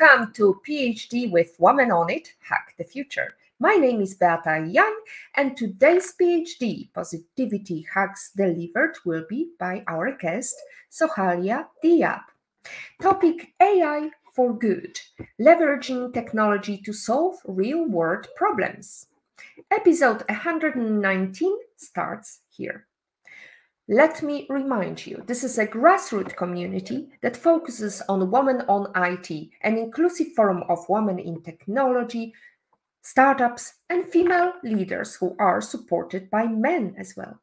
Welcome to PhD with Woman on It, Hack the Future. My name is Beata Young, and today's PhD Positivity Hacks Delivered will be by our guest, Sohaila Diab. Topic AI for Good Leveraging Technology to Solve Real World Problems. Episode 119 starts here. Let me remind you, this is a grassroots community that focuses on women on IT, an inclusive forum of women in technology, startups, and female leaders who are supported by men as well.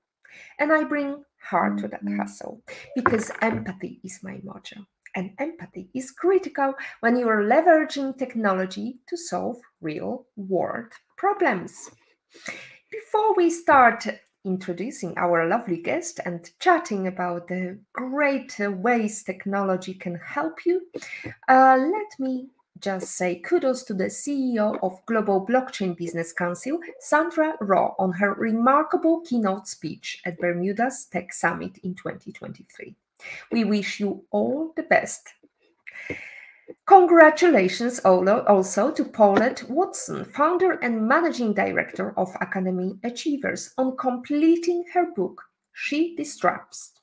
And I bring heart to that mm-hmm. hustle because empathy is my motto. And empathy is critical when you are leveraging technology to solve real world problems. Before we start introducing our lovely guest and chatting about the great ways technology can help you, uh, let me just say kudos to the CEO of Global Blockchain Business Council, Sandra Ro, on her remarkable keynote speech at Bermuda's Tech Summit in 2023. We wish you all the best Congratulations also to Paulette Watson, founder and managing director of Academy Achievers, on completing her book, She Disrupts,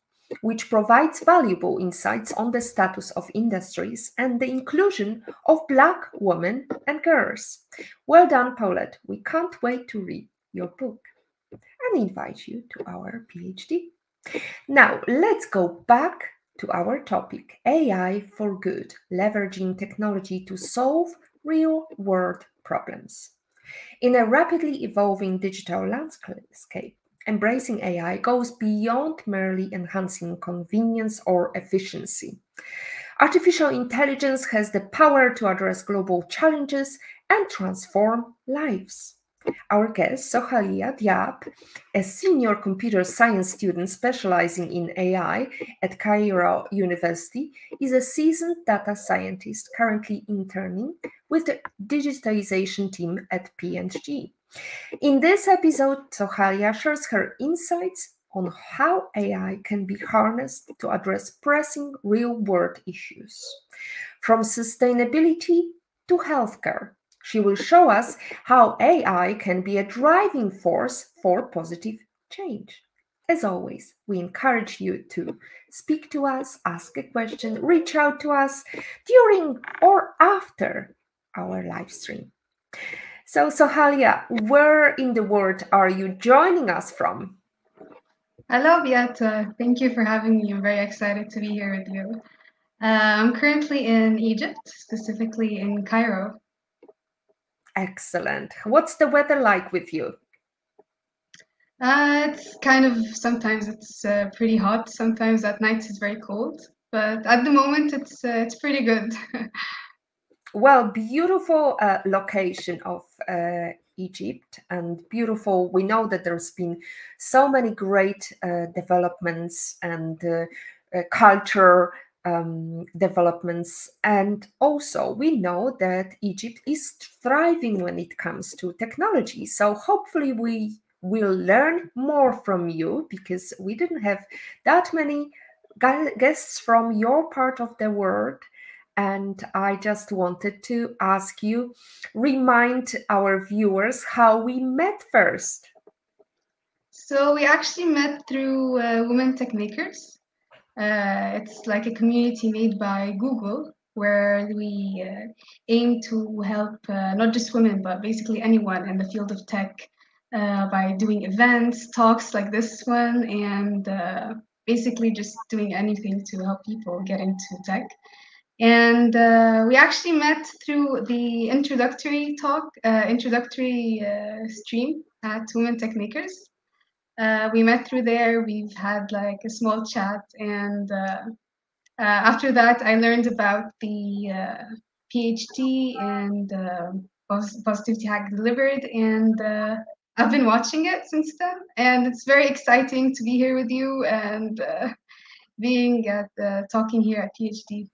which provides valuable insights on the status of industries and the inclusion of Black women and girls. Well done, Paulette. We can't wait to read your book and invite you to our PhD. Now, let's go back to our topic AI for Good Leveraging Technology to Solve Real World Problems. In a rapidly evolving digital landscape, embracing AI goes beyond merely enhancing convenience or efficiency. Artificial intelligence has the power to address global challenges and transform lives. Our guest, Sohaila Diab, a senior computer science student specializing in AI at Cairo University, is a seasoned data scientist currently interning with the digitization team at P&G. In this episode, Sohaila shares her insights on how AI can be harnessed to address pressing real world issues, from sustainability to healthcare she will show us how AI can be a driving force for positive change. As always, we encourage you to speak to us, ask a question, reach out to us during or after our live stream. So, Sohaila, where in the world are you joining us from? Hello, Beata. Thank you for having me. I'm very excited to be here with you. Uh, I'm currently in Egypt, specifically in Cairo. Excellent. What's the weather like with you? Uh, it's kind of sometimes it's uh, pretty hot. Sometimes at night it's very cold, but at the moment it's uh, it's pretty good. well, beautiful uh, location of uh, Egypt and beautiful. We know that there's been so many great uh, developments and culture um, developments. And also, we know that Egypt is thriving when it comes to technology. So, hopefully, we will learn more from you because we didn't have that many guests from your part of the world. And I just wanted to ask you, remind our viewers how we met first. So, we actually met through uh, Women Tech Makers. Uh, it's like a community made by Google where we uh, aim to help uh, not just women, but basically anyone in the field of tech uh, by doing events, talks like this one, and uh, basically just doing anything to help people get into tech. And uh, we actually met through the introductory talk, introductory stream at Women Tech Makers uh, we met through there. We've had like a small chat, and uh, uh, after that, I learned about the uh, PhD and uh, Positivity Hack Delivered, and uh, I've been watching it since then. And it's very exciting to be here with you and being at talking here at PhD.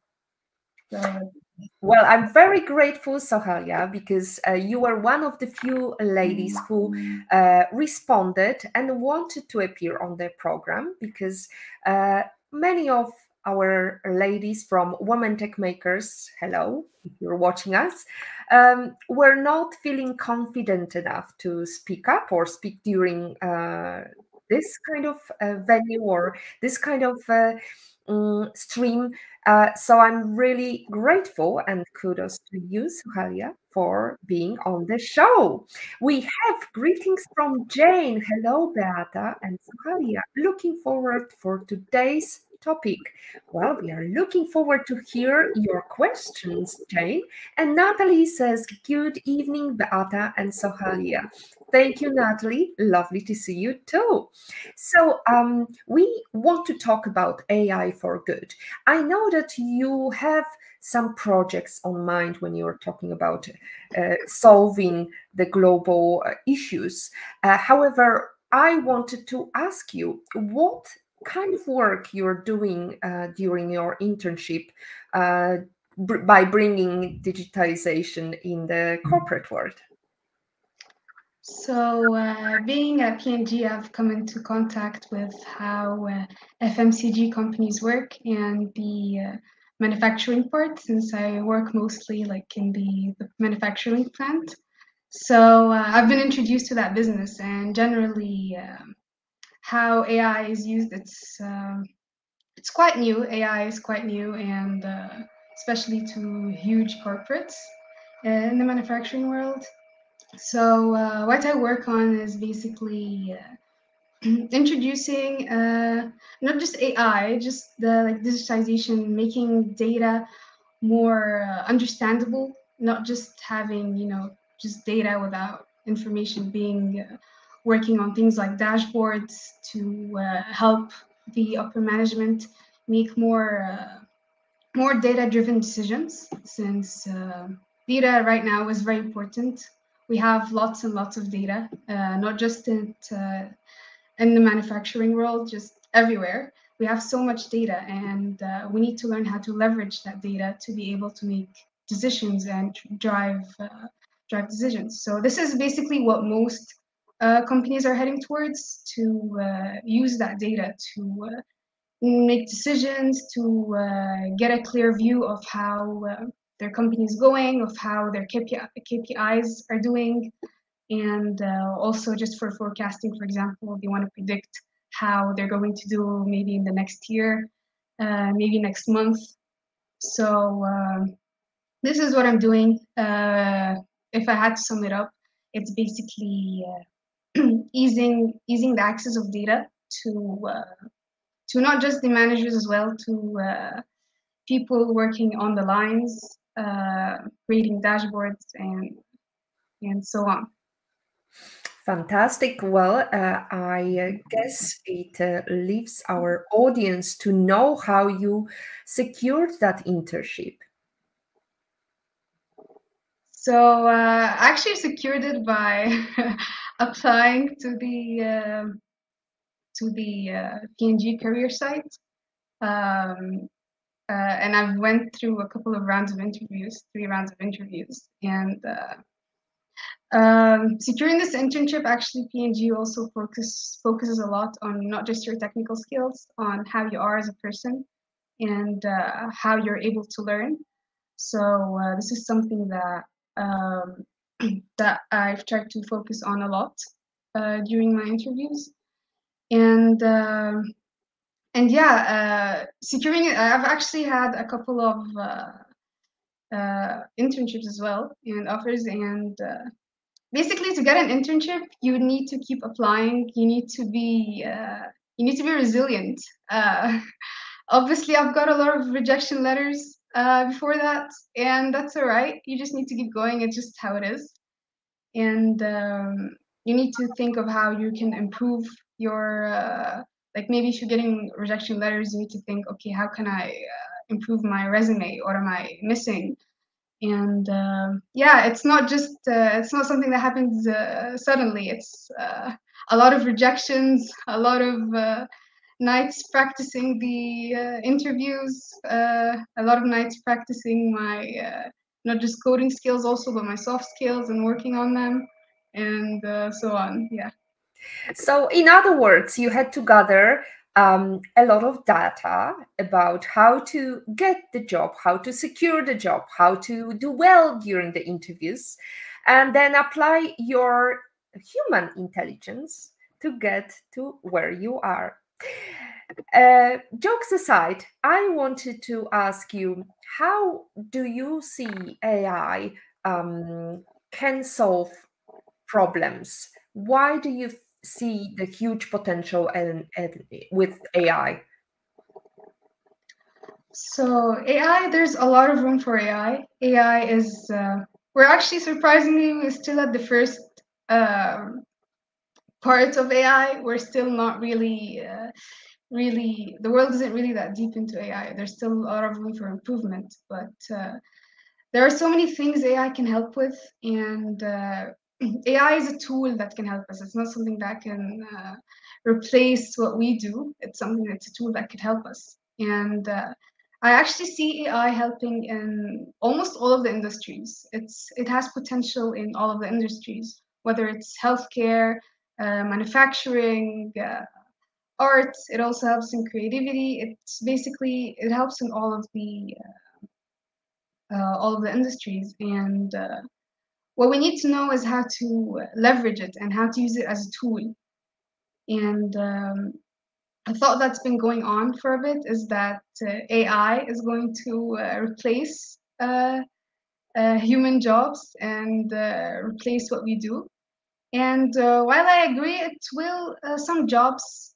So, well, I'm very grateful, Sohaila, because uh, you were one of the few ladies who uh, responded and wanted to appear on the program because uh, many of our ladies from Women Tech Makers, hello, if you're watching us, um, were not feeling confident enough to speak up or speak during uh, this kind of uh, venue or this kind of uh, um, stream. Uh, so I'm really grateful and kudos to you, Sohaila, for being on the show. We have greetings from Jane. Hello, Beata and Sohaila. Looking forward for today's topic? Well, we are looking forward to hear your questions, Jane. And Natalie says, good evening, Beata and Sohaila. Thank you, Natalie. Lovely to see you too. So um, we want to talk about AI for good. I know that you have some projects on mind when you're talking about uh, solving the global uh, issues. Uh, however, I wanted to ask you what kind of work you're doing uh, during your internship uh, by bringing digitalization in the corporate world? So, uh, being at P&G, I've come into contact with how uh, FMCG companies work and the uh, manufacturing part, since I work mostly like in the, the manufacturing plant. So, uh, I've been introduced to that business, and generally, um, how AI is used. It's um, it's quite new. AI is quite new, and uh, especially to huge corporates in the manufacturing world. So uh, what I work on is basically uh, introducing uh, not just AI, just the like digitization, making data more uh, understandable, not just having you know just data without information being uh, working on things like dashboards to uh, help the upper management make more more data driven decisions since data right now is very important we have lots and lots of data uh, not just in, uh, in the manufacturing world just everywhere. We have so much data and uh, we need to learn how to leverage that data to be able to make decisions and drive drive decisions. So this is basically what most uh, companies are heading towards to uh, use that data to uh, make decisions, to uh, get a clear view of how uh, their company is going, of how their KPI, KPIs are doing, and uh, also just for forecasting, for example, they want to predict how they're going to do maybe in the next year, maybe next month. So um, this is what I'm doing. if I had to sum it up, it's basically easing easing the access of data to uh, to not just the managers as well to uh, people working on the lines, uh, creating dashboards and and so on. Fantastic. Well, uh, I guess it uh, leaves our audience to know how you secured that internship. So uh, I actually secured it by applying to the uh, to the uh, P&G career site. Um, uh, and I've went through a couple of rounds of interviews, three rounds of interviews, and uh, um, securing this internship actually P&G also focus focuses a lot on not just your technical skills, on how you are as a person, and uh, how you're able to learn. So uh, this is something that um, that I've tried to focus on a lot uh, during my interviews. And uh, and yeah, uh, securing. I've actually had a couple of uh, uh, internships as well and offers. And uh, basically, to get an internship, you need to keep applying. You need to be you need to be resilient. obviously, I've got a lot of rejection letters before that, and that's all right. You just need to keep going. It's just how it is, and um, you need to think of how you can improve your like maybe if you're getting rejection letters, you need to think, okay, how can I uh, improve my resume? What am I missing? And uh, yeah, it's not just uh, it's not something that happens uh, suddenly. It's uh, a lot of rejections, a lot of nights practicing the uh, interviews, uh, a lot of nights practicing my uh, not just coding skills, also but my soft skills and working on them, and uh, so on. Yeah. So, in other words, you had to gather um, a lot of data about how to get the job, how to secure the job, how to do well during the interviews, and then apply your human intelligence to get to where you are. Uh, jokes aside, I wanted to ask you how do you see AI um, can solve problems? Why do you see the huge potential and, and with AI? So AI, there's a lot of room for AI. AI is uh, we're actually surprisingly we're still at the first uh, part of AI. We're still not really uh, really the world isn't really that deep into AI. There's still a lot of room for improvement, but uh, there are so many things AI can help with, and uh, AI is a tool that can help us. It's not something that can uh, replace what we do. It's something that's a tool that could help us. And uh, I actually see AI helping in almost all of the industries. It's it has potential in all of the industries, whether it's healthcare, uh, manufacturing, uh, art. It also helps in creativity. It's basically it helps in all of the uh, uh, all of the industries and what we need to know is how to leverage it and how to use it as a tool. And um, a thought that's been going on for a bit is that uh, AI is going to uh, replace uh, uh human jobs and uh, replace what we do. And uh, while I agree, it will some jobs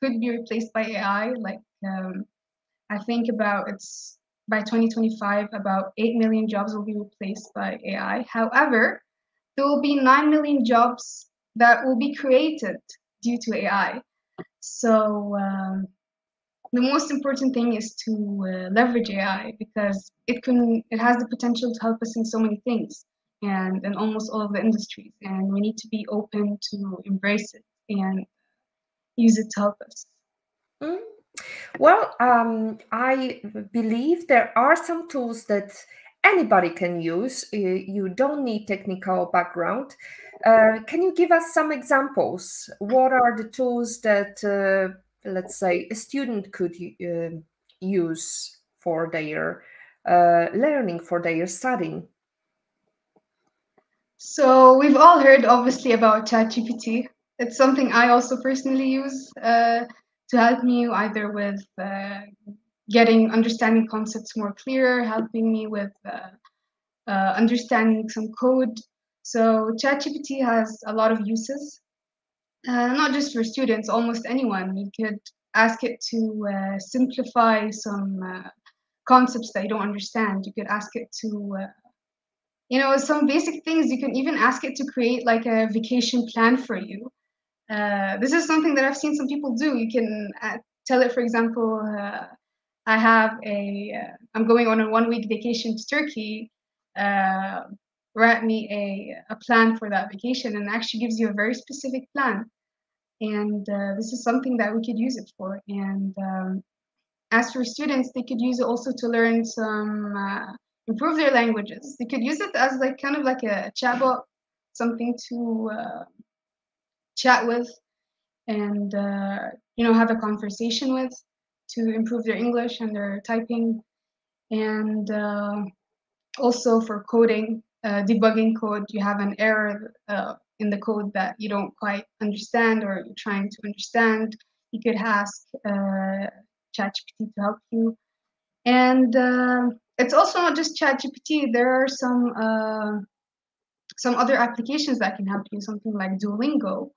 could be replaced by AI. Like um, I think about it's by 2025, about 8 million jobs will be replaced by AI. However, there will be 9 million jobs that will be created due to AI. So um, the most important thing is to uh, leverage AI because it can it has the potential to help us in so many things and in almost all of the industries and we need to be open to embrace it and use it to help us. Mm. Well, um, I believe there are some tools that anybody can use. You don't need technical background. Uh, can you give us some examples? What are the tools that, uh, let's say, a student could uh, use for their uh, learning, for their studying? So we've all heard, obviously, about ChatGPT. It's something I also personally use uh, to help me either with uh, getting understanding concepts more clear, helping me with uh, uh, understanding some code. So ChatGPT has a lot of uses, uh, not just for students, almost anyone. You could ask it to uh, simplify some uh, concepts that you don't understand. You could ask it to you know some basic things you can even ask it to create like a vacation plan for you uh, this is something that I've seen some people do. You can uh, tell it, for example, uh, I have a, am uh, going on a one week vacation to Turkey. Uh, write me a, a plan for that vacation and actually gives you a very specific plan. And this is something that we could use it for. And um, as for students, they could use it also to learn some, improve their languages. They could use it as like kind of like a chatbot, something to chat with and uh, you know have a conversation with to improve their english and their typing. And uh, also for coding uh, debugging code you have an error uh, in the code that you don't quite understand or you're trying to understand. You could ask uh, ChatGPT to help you. And uh, it's also not just ChatGPT. There are some uh, some other applications that can help you something like Duolingo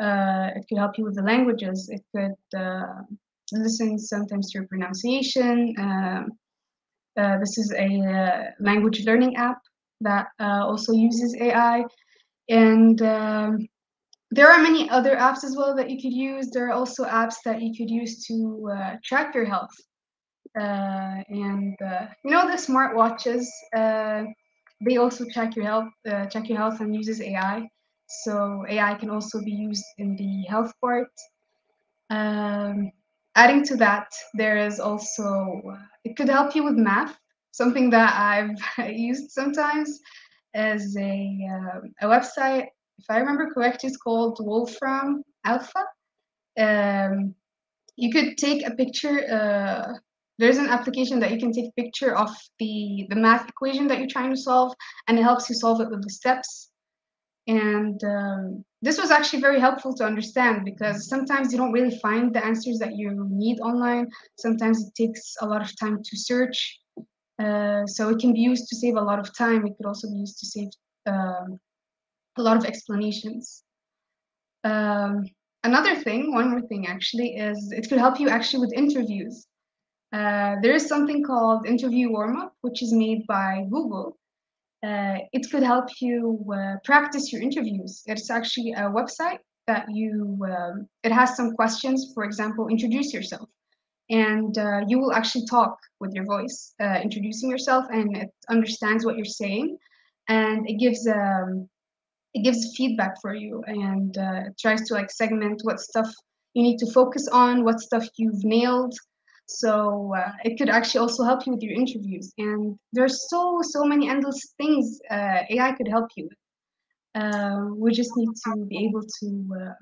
uh, it could help you with the languages. It could uh, listen sometimes to your pronunciation. Um, uh, this is a uh, language learning app that uh, also uses AI. And um, there are many other apps as well that you could use. There are also apps that you could use to uh, track your health. and you know the smartwatches, they also check your health, check your health and uses AI. So AI can also be used in the health part. Um, adding to that, there is also, it could help you with math, something that I've used sometimes as a, uh, a website. If I remember correctly, it's called Wolfram Alpha. Um, you could take a picture. Uh, there's an application that you can take a picture of the the math equation that you're trying to solve, and it helps you solve it with the steps. And um, this was actually very helpful to understand because sometimes you don't really find the answers that you need online. Sometimes it takes a lot of time to search. Uh, so it can be used to save a lot of time. It could also be used to save um, a lot of explanations. Um, another thing, one more thing actually, is it could help you actually with interviews. Uh, there is something called Interview Warmup, which is made by Google. Uh, it could help you uh, practice your interviews. It's actually a website that you, um, it has some questions. For example, introduce yourself. And uh, you will actually talk with your voice, uh, introducing yourself, and it understands what you're saying. And it gives um, it gives feedback for you and uh, tries to like segment what stuff you need to focus on, what stuff you've nailed. So uh, it could actually also help you with your interviews. And there's so so many endless things uh, AI could help you with. Uh, we just need to be able to uh,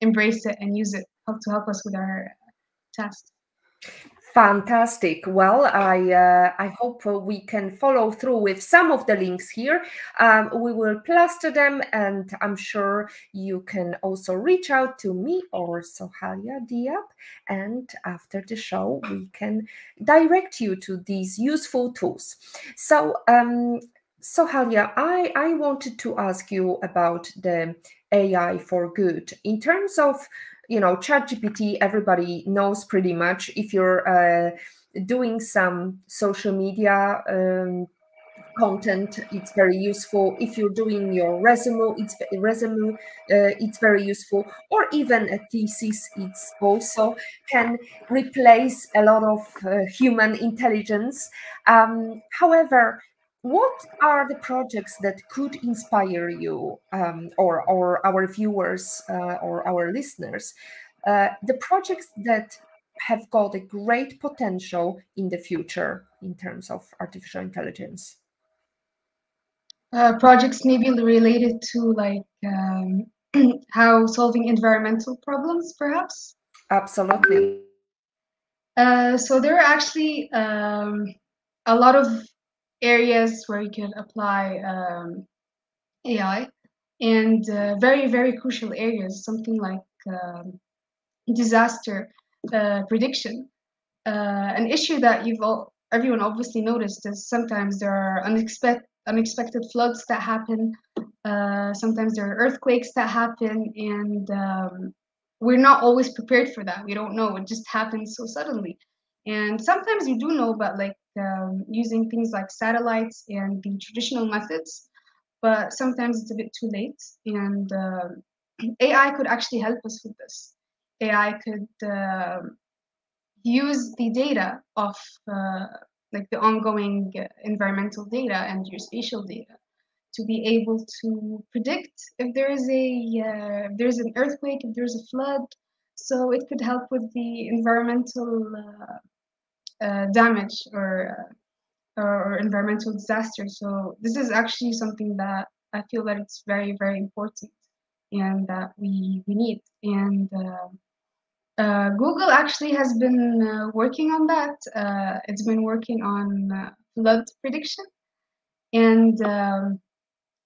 embrace it and use it help to help us with our tasks. Fantastic. Well, I uh, I hope uh, we can follow through with some of the links here. Um, we will plaster them, and I'm sure you can also reach out to me or Sohaila Diab. And after the show, we can direct you to these useful tools. So, um, Sohaila, I I wanted to ask you about the AI for good in terms of you know ChatGPT everybody knows pretty much. If you're uh, doing some social media um, content it's very useful. If you're doing your resume it's resume uh, it's very useful. Or even a thesis it's also can replace a lot of uh, human intelligence. Um, however what are the projects that could inspire you um, or, or our viewers uh, or our listeners? Uh, the projects that have got a great potential in the future in terms of artificial intelligence? Uh, projects maybe related to like um, how solving environmental problems perhaps? Absolutely. Uh, so there are actually um, a lot of areas where you can apply um, AI and uh, very, very crucial areas, something like um, disaster uh, prediction. Uh, an issue that you've all, everyone obviously noticed is sometimes there are unexpected unexpected floods that happen. Uh, sometimes there are earthquakes that happen, and um, we're not always prepared for that. We don't know; it just happens so suddenly. And sometimes you do know, but like um, using things like satellites and the traditional methods, but sometimes it's a bit too late. And uh, um, AI could actually help us with this. AI could uh, use the data of uh, like the ongoing environmental data and geospatial data to be able to predict if there is a uh, if there's an earthquake, if there's a flood. So it could help with the environmental uh, damage or, uh, or environmental disaster. So this is actually something that I feel that it's very very important and that we we need. And uh, uh Google actually has been uh, working on that. It's been working on flood prediction, and um,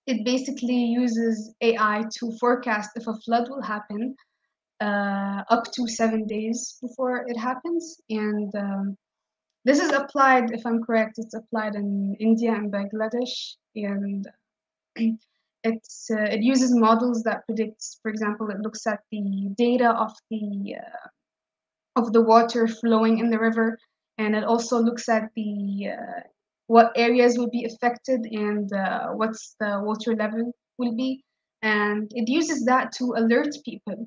it basically uses AI to forecast if a flood will happen uh, up to seven days before it happens. And um, this is applied, if I'm correct, it's applied in India and Bangladesh, and it's uh, it uses models that predicts, for example, it looks at the data of the uh, of the water flowing in the river, and it also looks at the uh, what areas will be affected and uh, what's the water level will be, and it uses that to alert people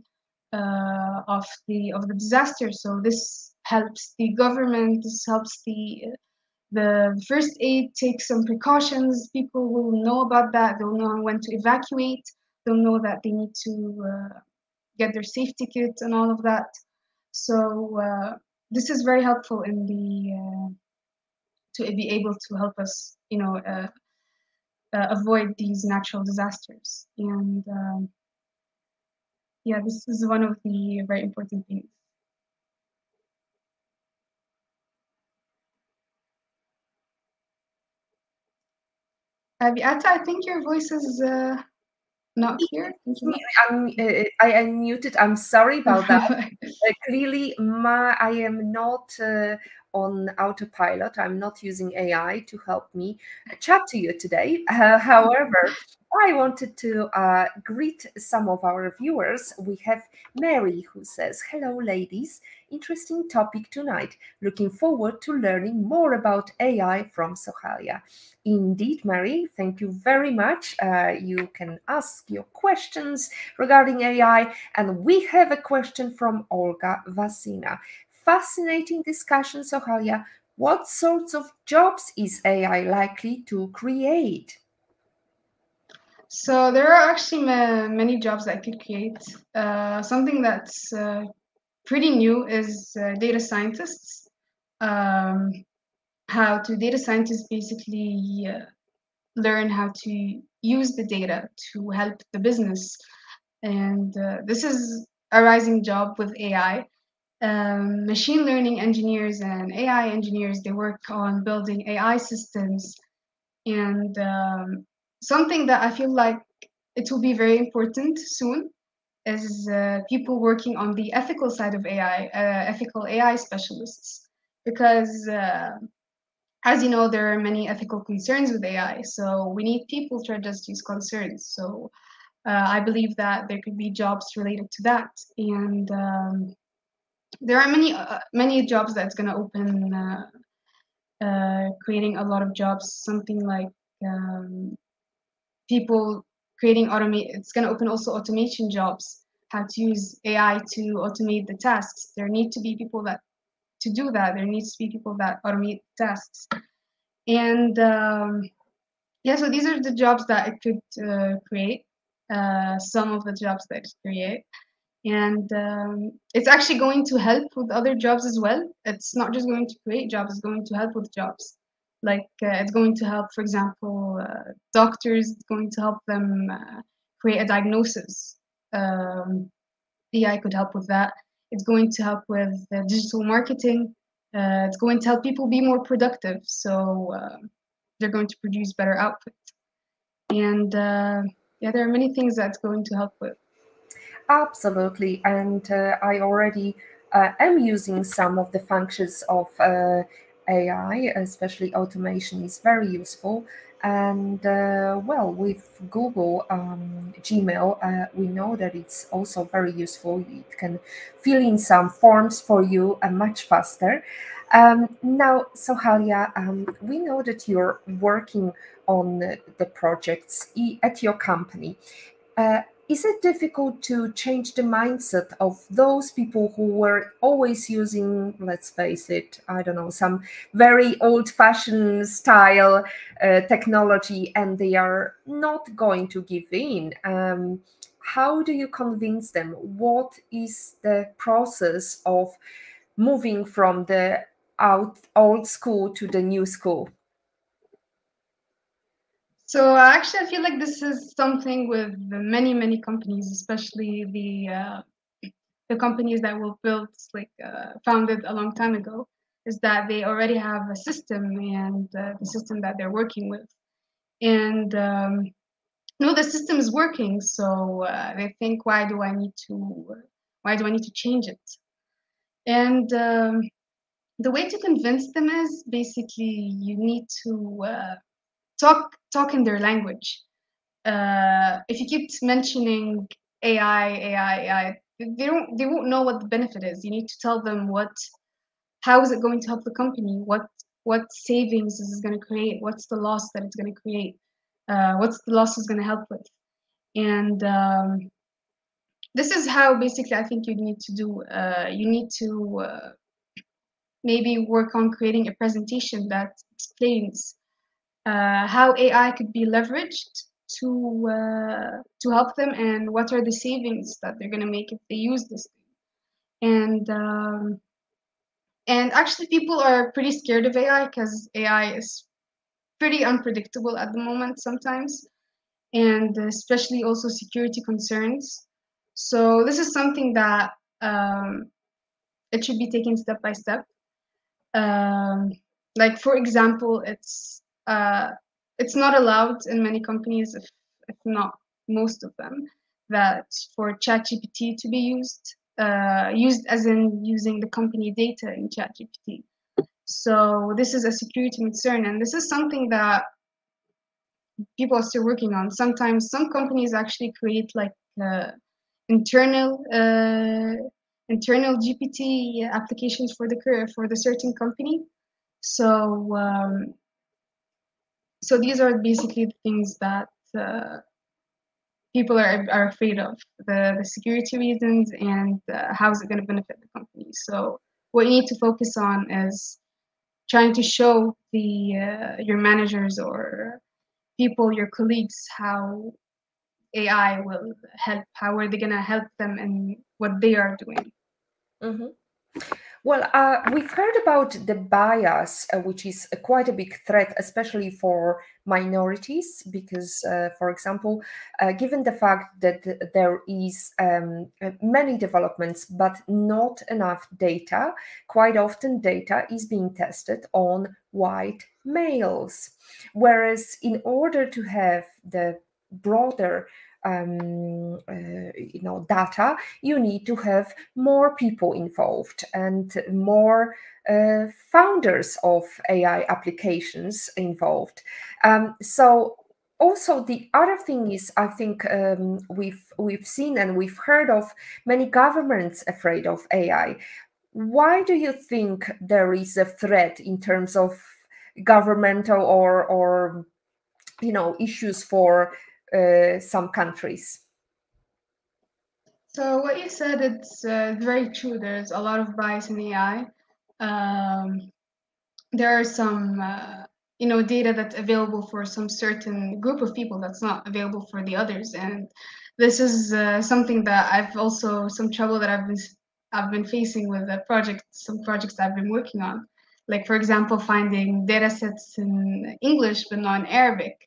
uh, of the of the disaster. So this helps the government, this helps the the first aid take some precautions. People will know about that. They'll know when to evacuate. They'll know that they need to uh, get their safety kit and all of that. So uh, this is very helpful in the uh, to be able to help us, you know, uh, uh, avoid these natural disasters. And um, yeah, this is one of the very important things. Abiata, I think your voice is uh, not clear. I'm, uh, I unmuted. I'm sorry about that. uh, clearly, my, I am not uh, on autopilot. I'm not using AI to help me chat to you today. Uh, however, I wanted to uh, greet some of our viewers. We have Mary who says, Hello, ladies. Interesting topic tonight. Looking forward to learning more about AI from Sohaila. Indeed, Mary, thank you very much. Uh, you can ask your questions regarding AI. And we have a question from Olga Vasina. Fascinating discussion, Sohaila. What sorts of jobs is AI likely to create? So there are actually many jobs that could create. Uh, something that's uh, pretty new is uh, data scientists. Um, how to data scientists basically uh, learn how to use the data to help the business, and uh, this is a rising job with AI. Um, machine learning engineers and AI engineers they work on building AI systems and um, something that I feel like it will be very important soon is uh, people working on the ethical side of AI, uh, ethical AI specialists, because uh, as you know, there are many ethical concerns with AI. So we need people to address these concerns. So uh, I believe that there could be jobs related to that, and um, there are many uh, many jobs that's going to open, uh, creating a lot of jobs. Something like um, people creating automate it's going to open also automation jobs how to use ai to automate the tasks. There need to be people that to do that there needs to be people that automate tasks. And um, yeah so these are the jobs that it could uh, create uh, some of the jobs that it create. And um, it's actually going to help with other jobs as well. It's not just going to create jobs it's going to help with jobs like uh, it's going to help for example uh, doctors it's going to help them uh, create a diagnosis. Um, ai could help with that. It's going to help with digital marketing. Uh, it's going to help people be more productive. So uh, they're going to produce better output and uh, yeah there are many things that's going to help with. Absolutely. And i already am using some of the functions of AI, especially automation, is very useful. And uh, well, with Google um, Gmail, uh, we know that it's also very useful. It can fill in some forms for you uh, much faster. Um, now, Sohaila, um, we know that you're working on the projects at your company. Is it difficult to change the mindset of those people who were always using let's face it i don't know some very old fashioned style uh, technology and they are not going to give in? Um, how do you convince them? What is the process of moving from the out old school to the new school so actually, I feel like this is something with many, many companies, especially the uh, the companies that were built, like uh, founded a long time ago, is that they already have a system and uh, the system that they're working with, and um, no, the system is working. So uh, they think, why do I need to? Why do I need to change it? And um, the way to convince them is basically you need to uh, talk talk in their language. Uh, if you keep mentioning AI, AI, AI, they don't they won't know what the benefit is. You need to tell them what how is it going to help the company, what what savings is it going to create, what's the loss that it's going to create, uh, what's the loss is going to help with, and um, this is how basically I think you need to do. Uh, you need to uh, maybe work on creating a presentation that explains uh, how AI could be leveraged to uh, to help them, and what are the savings that they're going to make if they use this thing. And um, and actually, people are pretty scared of AI because AI is pretty unpredictable at the moment sometimes, and especially also security concerns. So this is something that um, it should be taken step by step. Um, like for example, it's uh, it's not allowed in many companies, if, if not most of them, that for ChatGPT to be used, uh, used as in using the company data in ChatGPT. So this is a security concern, and this is something that people are still working on. Sometimes some companies actually create like uh, internal uh, internal GPT applications for the for the certain company. So um, so these are basically the things that uh, people are, are afraid of the, the security reasons and uh, how is it going to benefit the company so what you need to focus on is trying to show the uh, your managers or people your colleagues how ai will help how are they going to help them in what they are doing mm-hmm. Well, uh, we've heard about the bias, uh, which is uh, quite a big threat, especially for minorities, because, uh, for example, uh, given the fact that there is um, uh, many developments but not enough data, quite often data is being tested on white males. Whereas, in order to have the broader um, uh, you know data you need to have more people involved and more uh, founders of ai applications involved. Um, so also the other thing is i think um, we've we've seen and we've heard of many governments afraid of ai why do you think there is a threat in terms of governmental or or you know issues for uh, some countries. So what you said, it's uh, very true. There's a lot of bias in AI. Um, there are some, uh, you know, data that's available for some certain group of people that's not available for the others, and this is uh, something that I've also some trouble that I've been I've been facing with the project, some projects I've been working on. Like for example, finding data sets in English but not in Arabic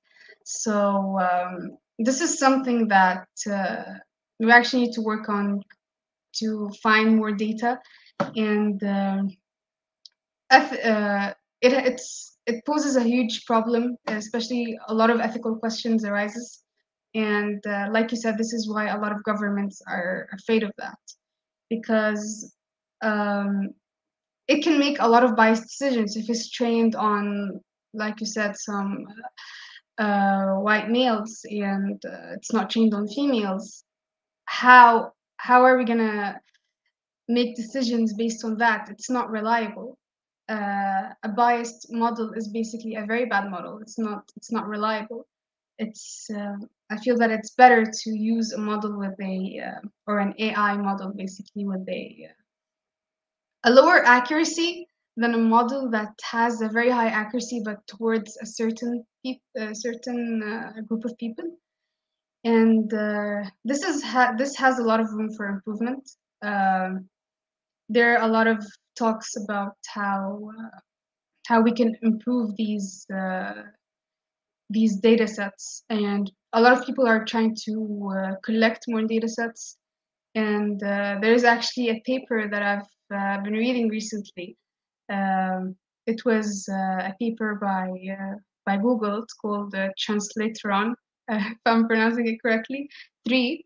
so um, this is something that uh, we actually need to work on to find more data, and uh, uh, it it's it poses a huge problem, especially a lot of ethical questions arises. And uh, like you said, this is why a lot of governments are afraid of that, because um, it can make a lot of biased decisions if it's trained on, like you said, some uh, white males and uh, it's not trained on females how how are we gonna make decisions based on that? It's not reliable. Uh, a biased model is basically a very bad model. It's not it's not reliable. It's uh, i feel that it's better to use a model with a uh, or an ai model basically with a uh, a lower accuracy than a model that has a very high accuracy but towards a certain a certain uh, group of people. And uh, this is ha- this has a lot of room for improvement. Um, there are a lot of talks about how uh, how we can improve these uh, these data sets. And a lot of people are trying to uh, collect more data sets. And uh, there is actually a paper that i've been reading recently um, it was uh, a paper by uh, by Google. It's called uh, Translatron, if I'm pronouncing it correctly. Three,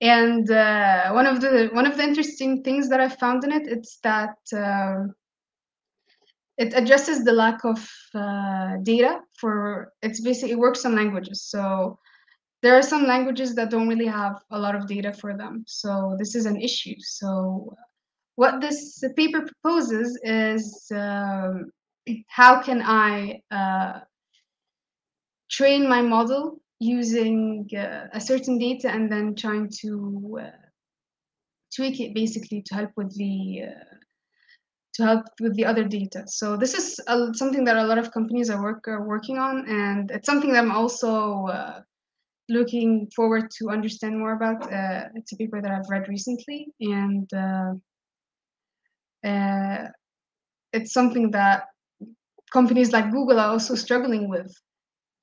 and uh, one of the one of the interesting things that I found in it it's that um, it addresses the lack of uh, data for it's basically it works on languages. So there are some languages that don't really have a lot of data for them. So this is an issue. So what this paper proposes is um, how can I uh, train my model using uh, a certain data and then trying to uh, tweak it basically to help with the uh, to help with the other data. So this is something that a lot of companies are work are working on, and it's something that I'm also uh, looking forward to understand more about. Uh, it's a paper that I've read recently, and uh, it's something that companies like Google are also struggling with,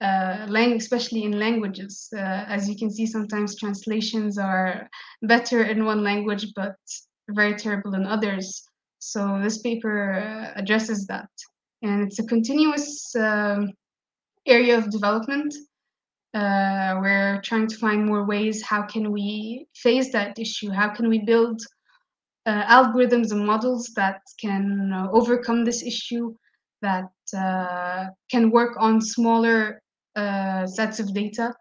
uh, especially in languages. Uh, as you can see, sometimes translations are better in one language, but very terrible in others. So this paper uh, addresses that, and it's a continuous um, area of development. Uh, we're trying to find more ways. How can we face that issue? How can we build uh, algorithms and models that can uh, overcome this issue, that uh, can work on smaller uh, sets of data?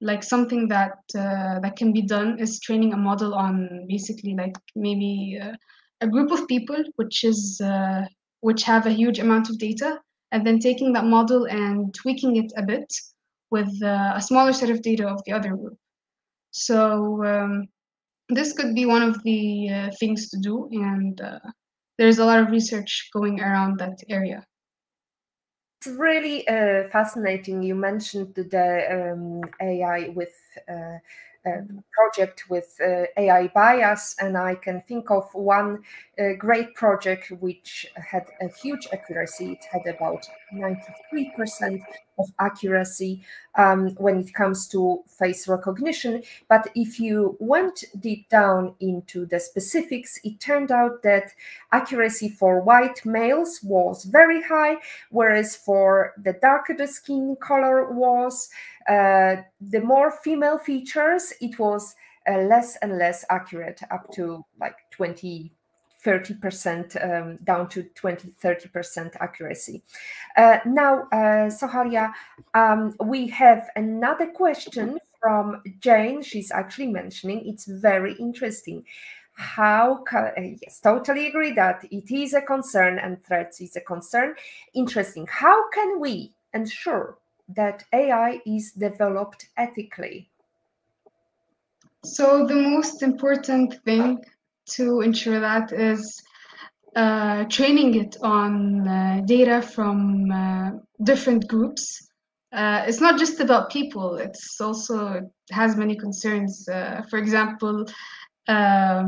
Like something that uh, that can be done is training a model on basically like maybe a group of people, which is which have a huge amount of data, and then taking that model and tweaking it a bit with uh, a smaller set of data of the other group. So um, this could be one of the uh, things to do, and uh, there's a lot of research going around that area. It's really uh, fascinating. You mentioned the um, AI with uh, project with uh, AI bias, and I can think of one uh, great project which had a huge accuracy. It had about 93% of accuracy um, when it comes to face recognition. But if you went deep down into the specifics, it turned out that accuracy for white males was very high, whereas for the darker the skin color was, uh, the more female features, it was uh, less and less accurate, up to like 20, 30% um, down to 20, 30% accuracy. Uh, now, uh, Sohaila, um, we have another question from Jane. She's actually mentioning it's very interesting. How, uh, yes, totally agree that it is a concern and threats is a concern. Interesting. How can we ensure that AI is developed ethically? So, the most important thing to ensure that is uh, training it on uh, data from uh, different groups. Uh, it's not just about people, it's also it has many concerns. Uh, for example, uh,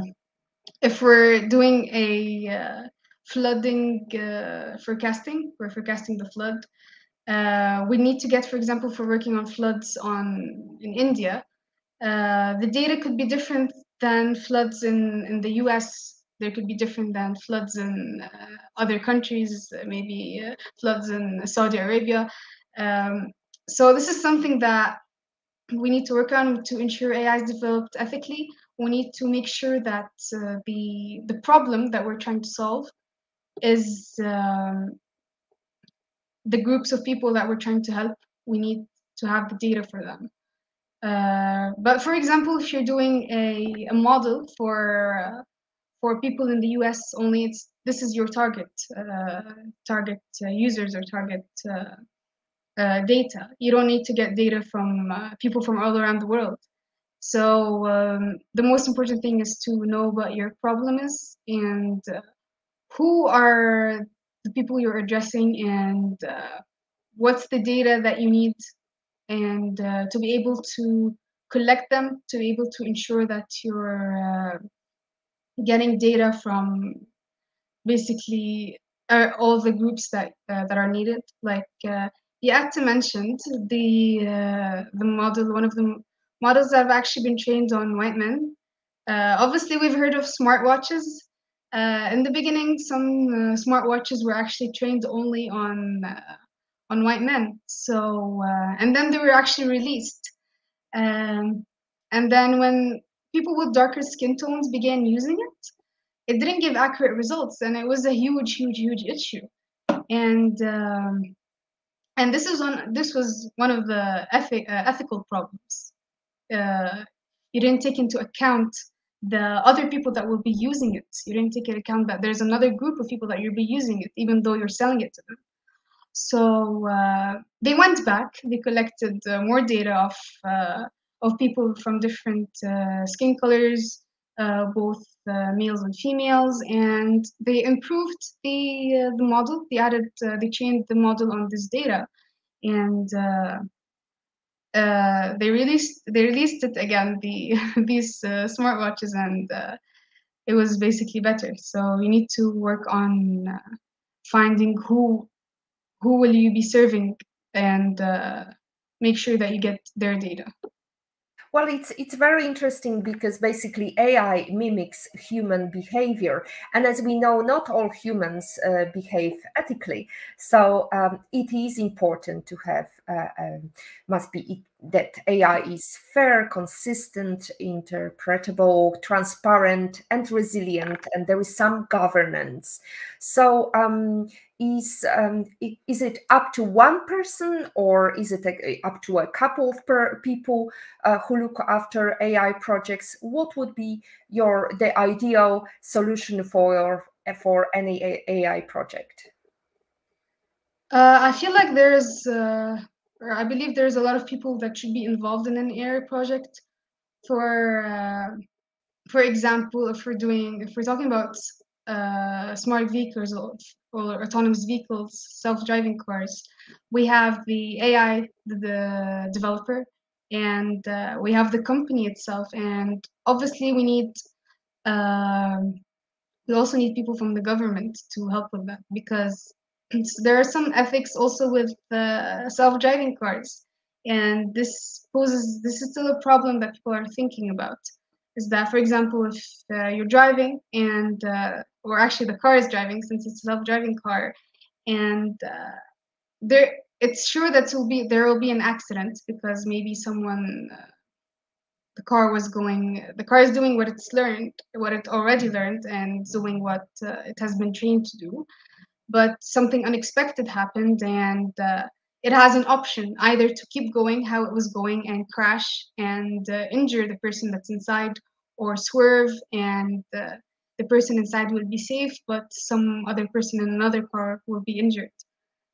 if we're doing a flooding forecasting, we're forecasting the flood, we need to get, for example, for working on floods on in India, the data could be different than floods in, in the US. There could be different than floods in uh, other countries, maybe uh, floods in Saudi Arabia. Um, so this is something that we need to work on to ensure AI is developed ethically. We need to make sure that uh, the the problem that we're trying to solve is um, the groups of people that we're trying to help, we need to have the data for them. Uh, but for example, if you're doing a, a model for uh, for people in the US only, it's this is your target uh, target uh, users or target uh, data. You don't need to get data from people from all around the world. So um, the most important thing is to know what your problem is and who are the people you're addressing and what's the data that you need and uh, to be able to collect them to be able to ensure that you're uh, getting data from basically uh, all the groups that uh, that are needed. Like uh, Beata mentioned the the model one of the models that have actually been trained on white men obviously we've heard of smartwatches. Uh, in the beginning, some uh, smartwatches were actually trained only on uh, on white men. So, uh, and then they were actually released. Um, and then when people with darker skin tones began using it, it didn't give accurate results, and it was a huge, huge, huge issue. And um, and this is on this was one of the ethic, uh, ethical problems. Uh, you didn't take into account the other people that will be using it. You didn't take into account that there's another group of people that you'll be using it, even though you're selling it to them. So uh, they went back. They collected uh, more data of uh, of people from different skin colors, both males and females, and they improved the the model. They added, they trained the model on this data, and uh, they released they released it again the these uh, smartwatches and uh, it was basically better so you need to work on finding who who will you be serving and uh, make sure that you get their data Well, it's it's very interesting because basically AI mimics human behavior, and as we know, not all humans uh, behave ethically. So um, it is important to have uh, um, must be that AI is fair, consistent, interpretable, transparent, and resilient, and there is some governance. So um, is um, is it up to one person or is it up to a couple of people uh, who look after AI projects? What would be your the ideal solution for for any AI project? Uh, I feel like there's, uh, or I believe there's a lot of people that should be involved in an AI project. For uh, for example, if we're doing, if we're talking about uh, smart vehicles or, or autonomous vehicles, self-driving cars, we have the AI, the developer, and uh, we have the company itself. And obviously, we need um, we also need people from the government to help with that because there are some ethics also with uh, self-driving cars, and this poses this is still a problem that people are thinking about is that, for example, if uh, you're driving and, uh, or actually the car is driving since it's a self-driving car, and uh, there, it's sure that will be there will be an accident because maybe someone, uh, the car was going, the car is doing what it's learned, what it already learned, and doing what it has been trained to do, but something unexpected happened and uh, it has an option either to keep going how it was going and crash and uh, injure the person that's inside or swerve and uh, the person inside will be safe but some other person in another car will be injured.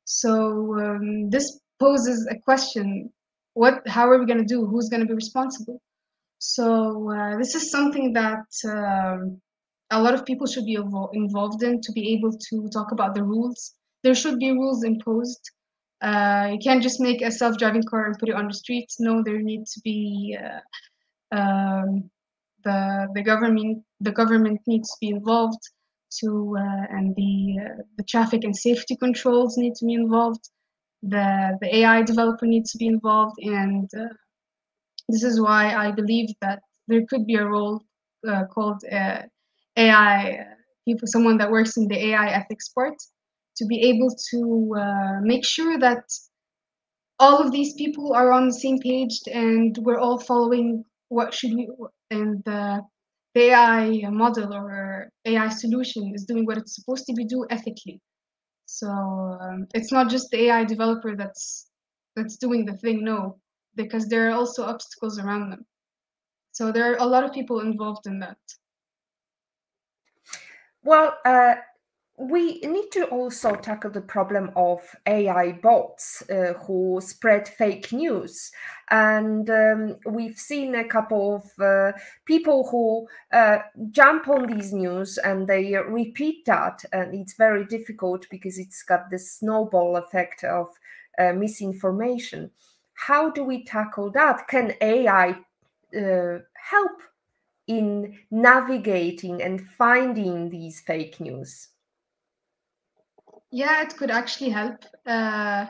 So um, this poses a question what how are we going to do? Who's going to be responsible? So uh, this is something that um, a lot of people should be involved in to be able to talk about the rules there should be rules imposed uh, you can't just make a self-driving car and put it on the streets. No, there need to be uh, um, the the government the government needs to be involved to uh, and the uh, the traffic and safety controls need to be involved. The the AI developer needs to be involved, and uh, this is why I believe that there could be a role uh, called AI people, someone that works in the AI ethics part to be able to uh, make sure that all of these people are on the same page and we're all following what should we and the AI model or AI solution is doing what it's supposed to be do ethically. So um, it's not just the AI developer that's that's doing the thing. No, because there are also obstacles around them. So there are a lot of people involved in that. Well, uh, we need to also tackle the problem of AI bots uh, who spread fake news. And um, we've seen a couple of uh, people who uh, jump on these news and they repeat that. And it's very difficult because it's got this snowball effect of uh, misinformation. How do we tackle that? Can AI uh, help in navigating and finding these fake news? Yeah, it could actually help. Uh,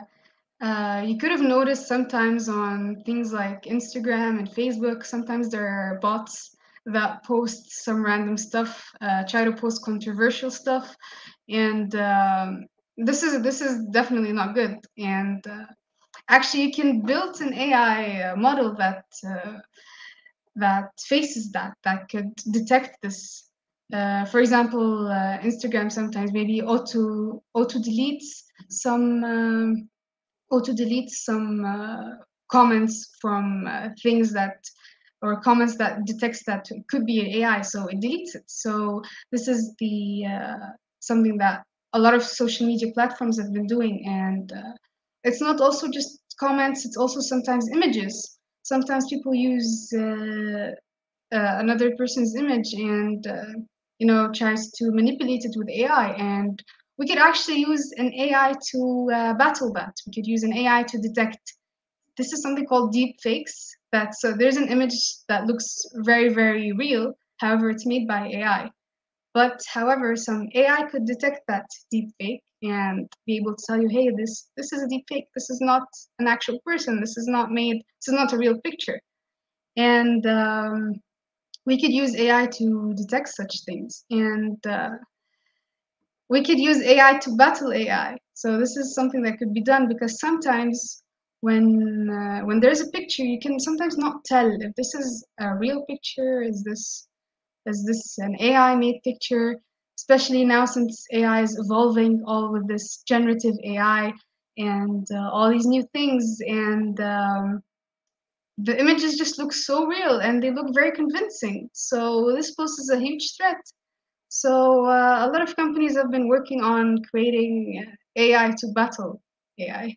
uh, you could have noticed sometimes on things like Instagram and Facebook, sometimes there are bots that post some random stuff, uh, try to post controversial stuff, and um, this is this is definitely not good. And uh, actually, you can build an AI uh, model that uh, that faces that that could detect this uh, for example, uh, Instagram sometimes maybe auto auto deletes some um, auto deletes some uh, comments from uh, things that or comments that detects that could be AI, so it deletes it. So this is the uh, something that a lot of social media platforms have been doing, and uh, it's not also just comments; it's also sometimes images. Sometimes people use uh, uh, another person's image and uh, you know, tries to manipulate it with AI. And we could actually use an AI to uh, battle that. We could use an AI to detect. This is something called deep fakes. That so there's an image that looks very, very real. However, it's made by AI. But however, some AI could detect that deep fake and be able to tell you, hey, this this is a deep fake. This is not an actual person. This is not made. This is not a real picture. and um, we could use AI to detect such things, and uh, we could use AI to battle AI. So this is something that could be done because sometimes when uh, when there's a picture, you can sometimes not tell if this is a real picture. Is this is this an AI made picture? Especially now since AI is evolving, all with this generative AI and uh, all these new things, and um, the images just look so real and they look very convincing. So this poses a huge threat. So uh, a lot of companies have been working on creating AI to battle AI.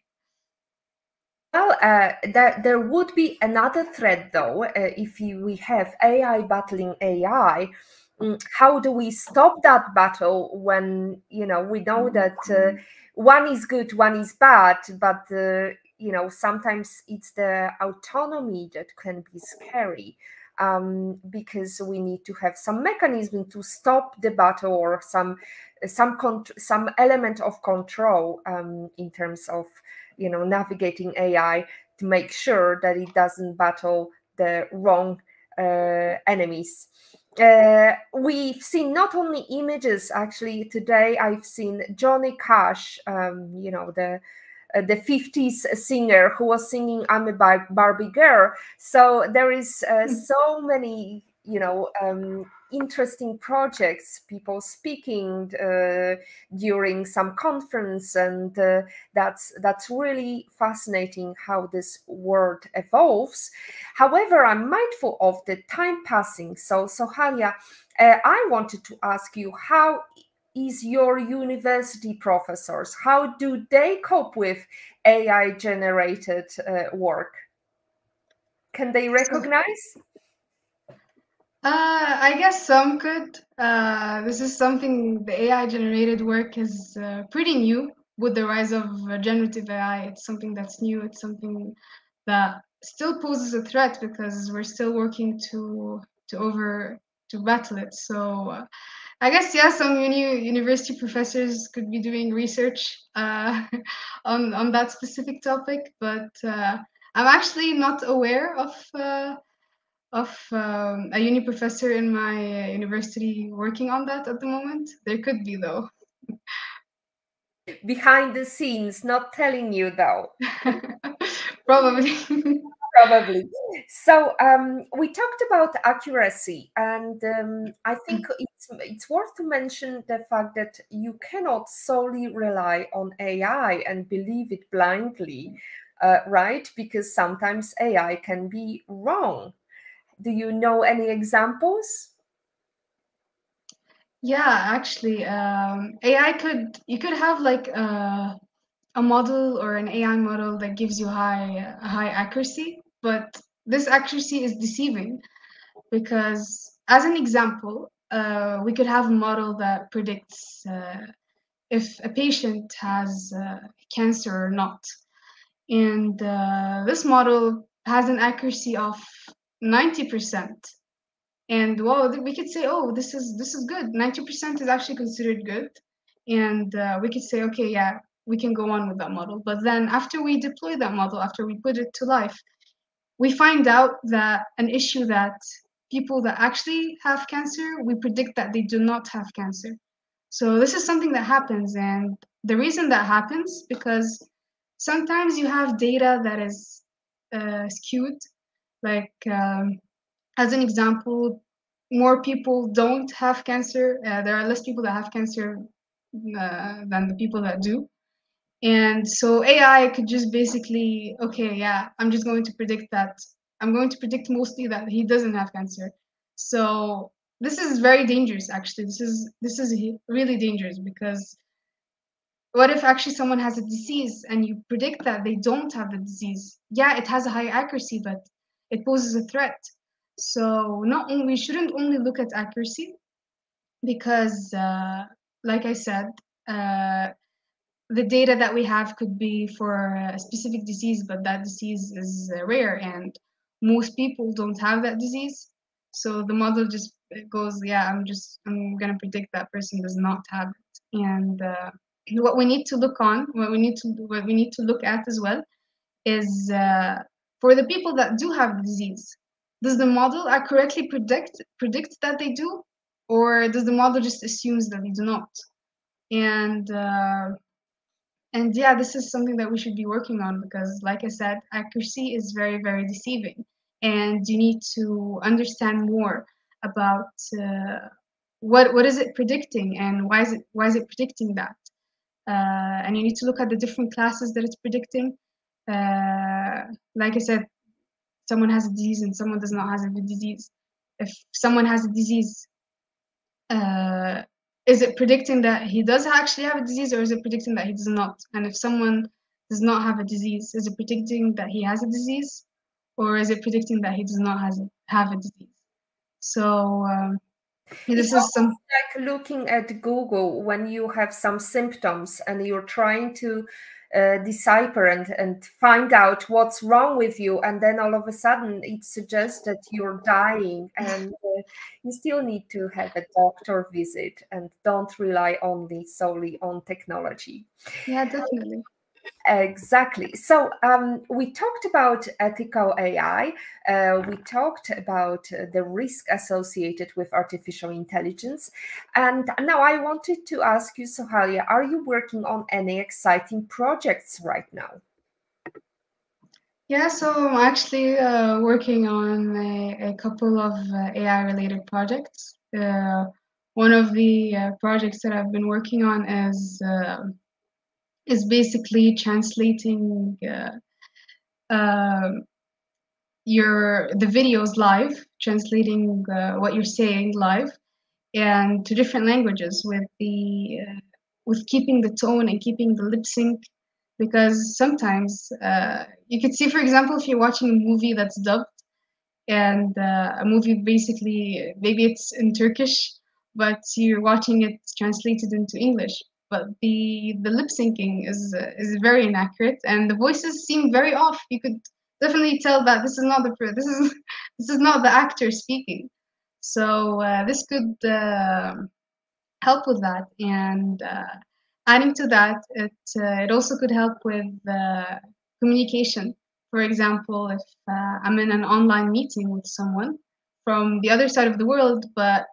Well, uh, there, there would be another threat though, uh, if we have AI battling AI. Mm, how do we stop that battle when you know we know that uh, one is good, one is bad, but uh, you know sometimes it's the autonomy that can be scary um, because we need to have some mechanism to stop the battle or some some some element of control um, in terms of you know navigating AI to make sure that it doesn't battle the wrong uh, enemies. Uh, we've seen not only images actually today i've seen johnny cash um, you know the uh, the 50s singer who was singing i'm a barbie girl so there is uh, hmm. so many you know um, interesting projects people speaking uh, during some conference and uh, that's that's really fascinating how this world evolves however i'm mindful of the time passing so Sohaila uh, i wanted to ask you how is your university professors? How do they cope with AI generated uh, work? Can they recognize? Uh, I guess some could. Uh, this is something the AI generated work is uh, pretty new with the rise of generative AI. It's something that's new. It's something that still poses a threat because we're still working to to over to battle it. So uh, I guess yeah, some uni university professors could be doing research uh, on on that specific topic, but uh, I'm actually not aware of uh, of um, a uni professor in my university working on that at the moment. There could be though. Behind the scenes, not telling you though. Probably. probably. So um, we talked about accuracy, and um, I think mm. it's it's worth to mention the fact that you cannot solely rely on AI and believe it blindly, uh, right? Because sometimes AI can be wrong. Do you know any examples? Yeah, actually, um, AI could you could have like a, uh, a model or an AI model that gives you high high accuracy, but this accuracy is deceiving because, as an example, uh, we could have a model that predicts uh, if a patient has uh, cancer or not. And uh, this model has an accuracy of 90%. And well, we could say, oh, this is this is good. 90% is actually considered good. And uh, we could say, okay, yeah, we can go on with that model. But then after we deploy that model, after we put it to life, we find out that an issue that people that actually have cancer, we predict that they do not have cancer. So this is something that happens, and the reason that happens because sometimes you have data that is uh, skewed. Like um, as an example, more people don't have cancer. Uh, there are less people that have cancer uh, than the people that do. And so AI could just basically, okay, yeah, I'm just going to predict that. I'm going to predict mostly that he doesn't have cancer. So this is very dangerous actually. This is this is really dangerous because what if actually someone has a disease and you predict that they don't have the disease? Yeah, it has a high accuracy, but it poses a threat. So not we shouldn't only look at accuracy because, uh, like I said, uh, the data that we have could be for a specific disease, but that disease is uh, rare and most people don't have that disease. So the model just goes, yeah, I'm just, I'm to predict that person does not have it. And uh, what we need to look on, what we need to, what we need to look at as well is uh, for the people that do have the disease, does the model accurately predict predict that they do, or does the model just assumes that they do not? And uh, and yeah, this is something that we should be working on because, like I said, accuracy is very very deceiving, and you need to understand more about uh, what what is it predicting and why is it why is it predicting that? Uh, and you need to look at the different classes that it's predicting uh, like i said someone has a disease and someone does not have a disease. If someone has a disease uh, is it predicting that he does actually have a disease or is it predicting that he does not? And if someone does not have a disease is it predicting that he has a disease or is it predicting that he does not has, have a disease? So um, this it's is some like looking at Google when you have some symptoms and you're trying to uh, decipher and, and find out what's wrong with you and then all of a sudden it suggests that you're dying and uh, you still need to have a doctor visit and don't rely only solely on technology. Yeah definitely Exactly. So um, we talked about ethical AI. Uh, we talked about the risk associated with artificial intelligence. And now I wanted to ask you, Sohaila, are you working on any exciting projects right now? Yeah, so I'm actually uh, working on a, a couple of uh, AI related projects. Uh, one of the uh, projects that I've been working on is is basically translating uh, uh, your the videos live, translating uh, what you're saying live, and to different languages with the uh, with keeping the tone and keeping the lip sync. Because sometimes uh, you could see, for example, if you're watching a movie that's dubbed, and uh, a movie basically maybe it's in Turkish, but you're watching it translated into English but the the lip syncing is uh, is very inaccurate and the voices seem very off. You could definitely tell that this is not the this is this is not the actor speaking. So uh, this could uh, help with that and uh, adding to that it uh, it also could help with communication. For example if uh, i'm in an online meeting with someone from the other side of the world but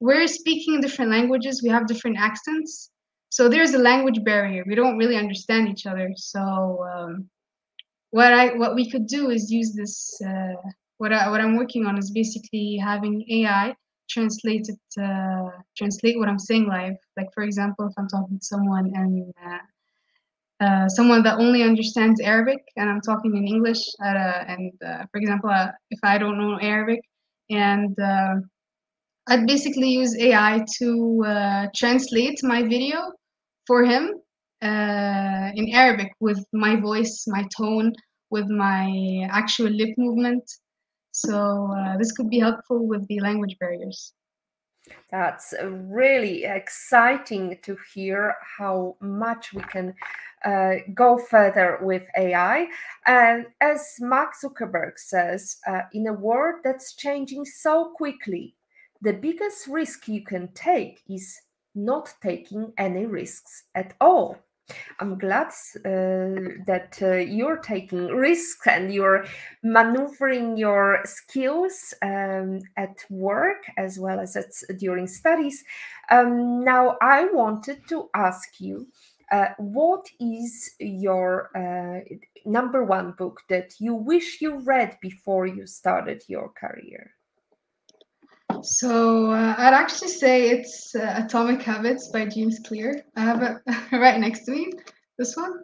we're speaking different languages we have different accents so there's a language barrier. We don't really understand each other. So um, what i what we could do is use this uh, what, I, what i'm working on is basically having ai translate it uh, translate what i'm saying live. Like for example if i'm talking to someone and uh, uh someone that only understands Arabic and I'm talking in English, uh, and uh, for example, if I don't know Arabic, and I'd basically use AI to translate my video for him uh, in Arabic with my voice, my tone, with my actual lip movement. So uh, this could be helpful with the language barriers. That's really exciting to hear how much we can uh, go further with AI. And as Mark Zuckerberg says, uh, in a world that's changing so quickly, the biggest risk you can take is not taking any risks at all. I'm glad uh, that uh, you're taking risks and you're maneuvering your skills um, at work as well as at, during studies. Um, now, I wanted to ask you uh, what is your uh, number one book that you wish you read before you started your career? So uh, I'd actually say it's uh, Atomic Habits by James Clear. I have it right next to me, this one.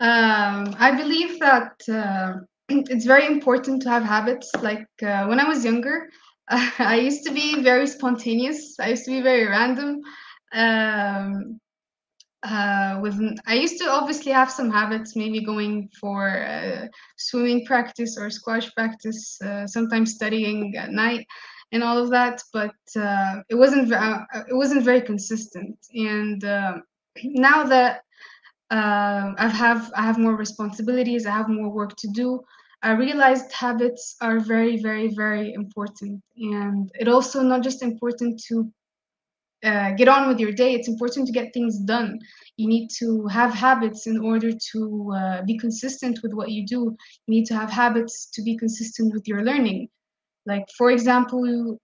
Um, I believe that uh, it's very important to have habits. Like uh, when I was younger, I used to be very spontaneous. I used to be very random. Um, uh, with I used to obviously have some habits, maybe going for uh, swimming practice or squash practice, uh, sometimes studying at night and all of that but uh, it wasn't uh, it wasn't very consistent. And uh, now that uh, I have I have more responsibilities I have more work to do I realized habits are very very very important. And it also not just important to uh, get on with your day it's important to get things done. You need to have habits in order to uh, be consistent with what you do. You need to have habits to be consistent with your learning Like for example,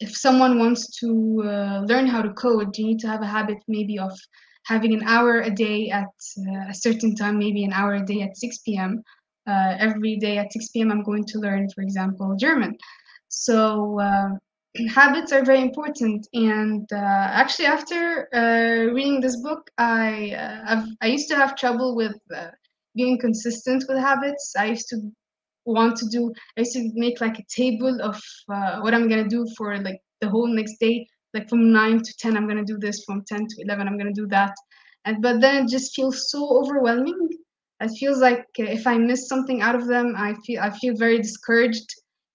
if someone wants to uh, learn how to code, you need to have a habit maybe of having an hour a day at uh, a certain time, maybe an hour a day at 6 p.m. Uh, every day at 6 p.m., I'm going to learn, for example, German. So uh, habits are very important. And uh, actually, after uh, reading this book, I i used to have trouble with being consistent with habits. I used to want to do. I used to make like a table of uh, what I'm gonna do for like the whole next day. Like from nine to ten, I'm gonna do this. From ten to eleven, I'm gonna do that. And but then it just feels so overwhelming. It feels like if I miss something out of them, I feel I feel very discouraged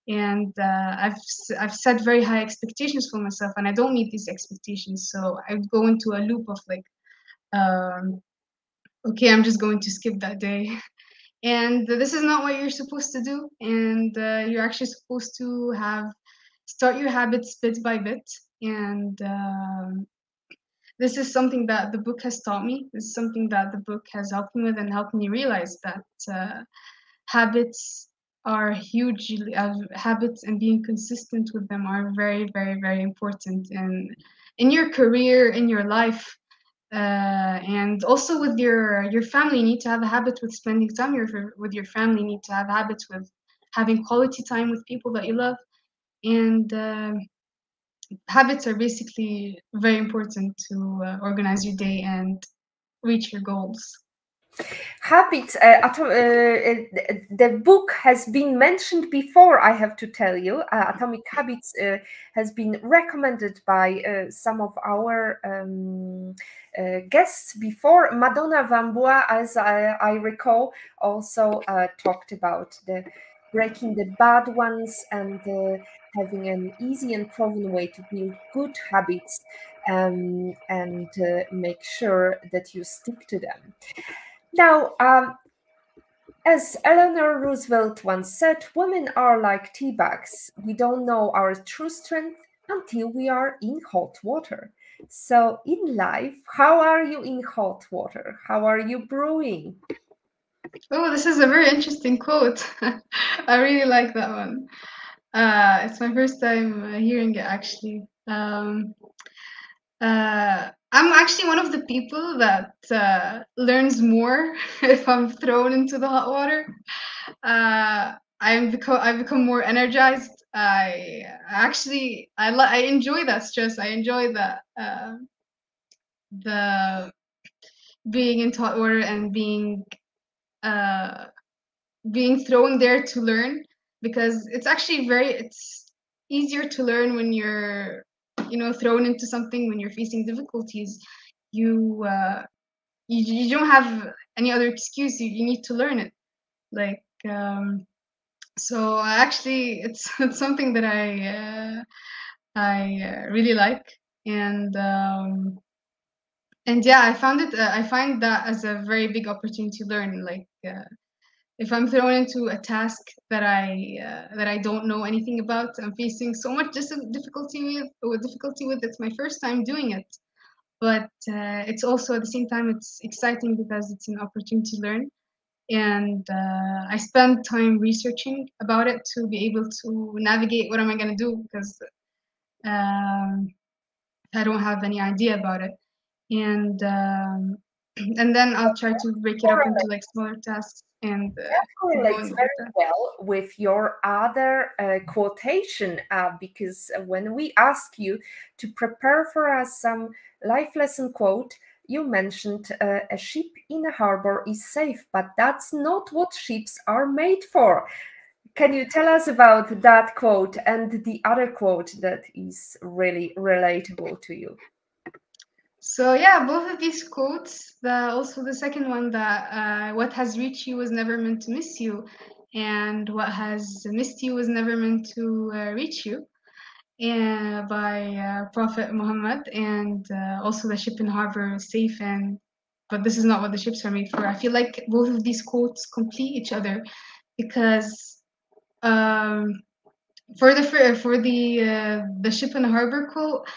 and uh, I've I've set very high expectations for myself, and I don't meet these expectations. So I go into a loop of like, um, okay, I'm just going to skip that day, and this is not what you're supposed to do. And uh, you're actually supposed to have start your habits bit by bit, and um, this is something that the book has taught me. This is something that the book has helped me with and helped me realize that uh, habits are hugely uh, habits and being consistent with them are very very very important in in your career in your life uh, and also with your your family you need to have a habit with spending time your, with your family. You need to have habits with having quality time with people that you love. And uh, habits are basically very important to uh, organize your day and reach your goals Habits, uh, uh, uh, the book has been mentioned before, I have to tell you. Uh, Atomic Habits uh, has been recommended by uh, some of our um, guests before. Madonna Wambua, as I, I recall, also talked about the breaking the bad ones and having an easy and proven way to build good habits um, and make sure that you stick to them. Now, um, as Eleanor Roosevelt once said, women are like tea bags. We don't know our true strength until we are in hot water. So, in life, how are you in hot water? How are you brewing? Oh, this is a very interesting quote. I really like that one. Uh, it's my first time hearing it actually. Um, uh, I'm actually one of the people that uh, learns more if I'm thrown into the hot water. Uh, I'm become I become more energized. I actually I I enjoy that stress. I enjoy that uh, the being in hot water and being uh, being thrown there to learn because it's actually very it's easier to learn when you're you know thrown into something when you're facing difficulties you uh, you, you don't have any other excuse. You, you need to learn it. Like um, so actually it's it's something that i uh, i uh, really like. And um, and yeah i found it uh, i find that as a very big opportunity to learn like uh, if I'm thrown into a task that I uh, that I don't know anything about, I'm facing so much difficulty with difficulty with. It's my first time doing it, but uh, it's also at the same time it's exciting because it's an opportunity to learn, and uh, I spend time researching about it to be able to navigate what am I going to do because um, I don't have any idea about it, and um, and then I'll try to break it up into like smaller tasks and uh, that correlates very well with your other uh, quotation uh, because when we ask you to prepare for us some life lesson quote you mentioned uh, a ship in a harbor is safe but that's not what ships are made for. Can you tell us about that quote and the other quote that is really relatable to you so yeah, both of these quotes, the also the second one that uh, what has reached you was never meant to miss you, and what has missed you was never meant to uh, reach you, and by uh, Prophet Muhammad, and uh, also the ship in harbor is safe and. But this is not what the ships are made for. I feel like both of these quotes complete each other, because um, for the for, for the uh, the ship in harbor quote,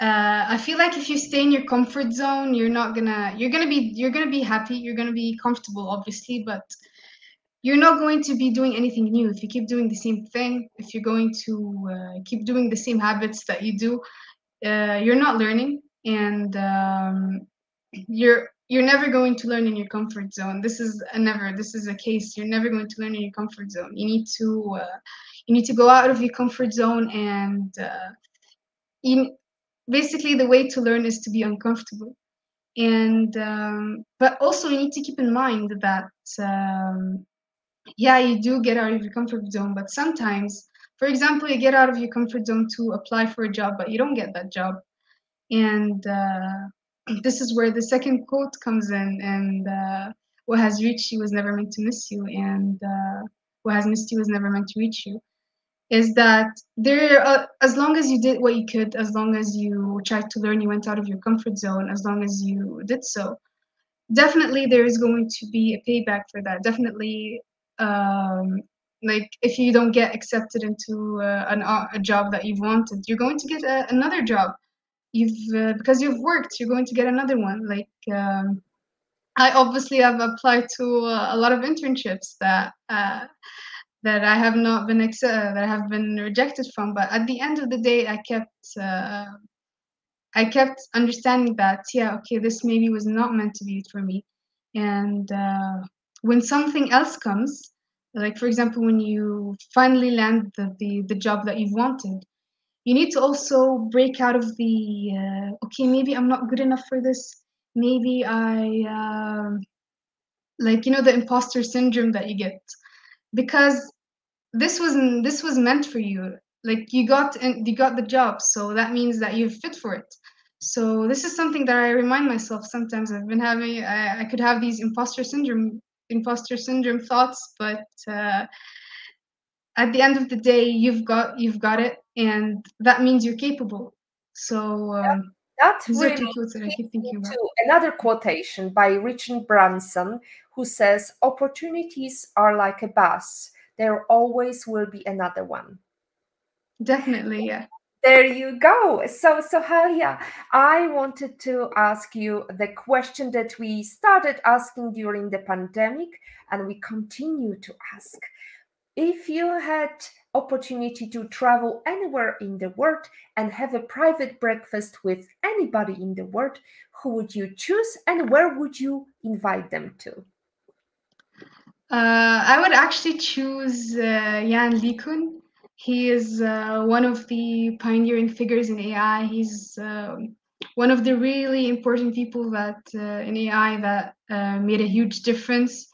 uh, I feel like if you stay in your comfort zone, you're not gonna you're gonna be you're gonna be happy, you're gonna be comfortable, obviously, but you're not going to be doing anything new. If you keep doing the same thing if you're going to uh, keep doing the same habits that you do uh, you're not learning and um, you're you're never going to learn in your comfort zone. This is a never this is a case. You're never going to learn in your comfort zone. You need to uh, you need to go out of your comfort zone and uh, you, basically the way to learn is to be uncomfortable. And um, but also you need to keep in mind that um, yeah you do get out of your comfort zone but sometimes for example you get out of your comfort zone to apply for a job but you don't get that job. And uh, this is where the second quote comes in and uh, what has reached you was never meant to miss you and uh, what has missed you was never meant to reach you is that there uh, as long as you did what you could as long as you tried to learn you went out of your comfort zone as long as you did so definitely there is going to be a payback for that. Definitely um, like if you don't get accepted into uh, an, a job that you've wanted you're going to get a, another job. You've uh, because you've worked you're going to get another one. Like um, i obviously have applied to a lot of internships that uh, that i have not been ex- uh, that i have been rejected from but at the end of the day i kept uh, i kept understanding that yeah okay this maybe was not meant to be for me. And uh, when something else comes like for example when you finally land the, the, the job that you've wanted you need to also break out of the uh, okay maybe i'm not good enough for this. Maybe i um, like you know the imposter syndrome that you get because this was this was meant for you. Like you got and you got the job so that means that you're fit for it. So this is something that i remind myself sometimes. I've been having i, I could have these imposter syndrome imposter syndrome thoughts but uh, at the end of the day you've got you've got it and that means you're capable. So um, really that I keep another quotation by Richard Branson who says opportunities are like a bus. There always will be another one. Definitely yeah. There you go. So, Sohaila, I wanted to ask you the question that we started asking during the pandemic, and we continue to ask if you had opportunity to travel anywhere in the world and have a private breakfast with anybody in the world who would you choose and where would you invite them to? Uh, i would actually choose uh, Yann LeCun he is uh, one of the pioneering figures in ai he's um, one of the really important people that uh, in ai that uh, made a huge difference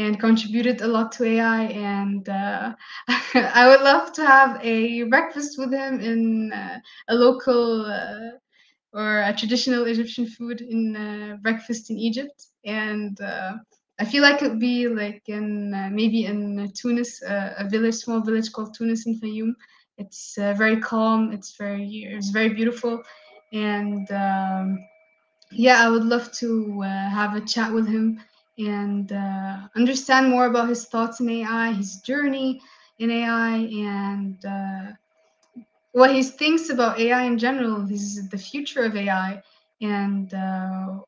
and contributed a lot to AI. And uh, I would love to have a breakfast with him in uh, a local uh, or a traditional Egyptian food in uh, breakfast in Egypt. And uh, I feel like it would be like in uh, maybe in Tunis, a village, small village called Tunis in Fayoum. It's very calm. It's very it's very beautiful, and um, yeah, I would love to have a chat with him and uh, understand more about his thoughts in AI, his journey in AI, and uh, what he thinks about AI in general. This is the future of AI, and uh,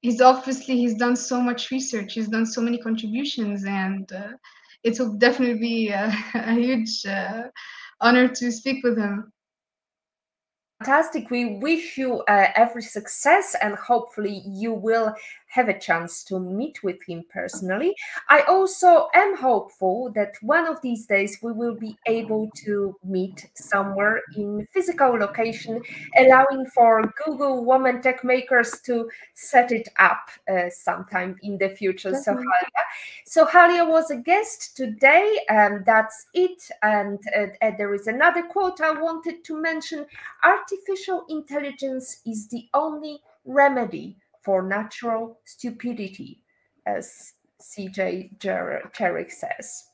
he's obviously he's done so much research. He's done so many contributions, and uh, it will definitely be a, a huge uh, honor to speak with him fantastic. We wish you uh, every success and hopefully you will have a chance to meet with him personally. I also am hopeful that one of these days we will be able to meet somewhere in physical location, allowing for Google woman Tech Makers to set it up uh, sometime in the future. Sohaila, so Halia was a guest today, and that's it. And uh, uh, there is another quote I wanted to mention: "Artificial intelligence is the only remedy." For natural stupidity, as CJ Cherrick says.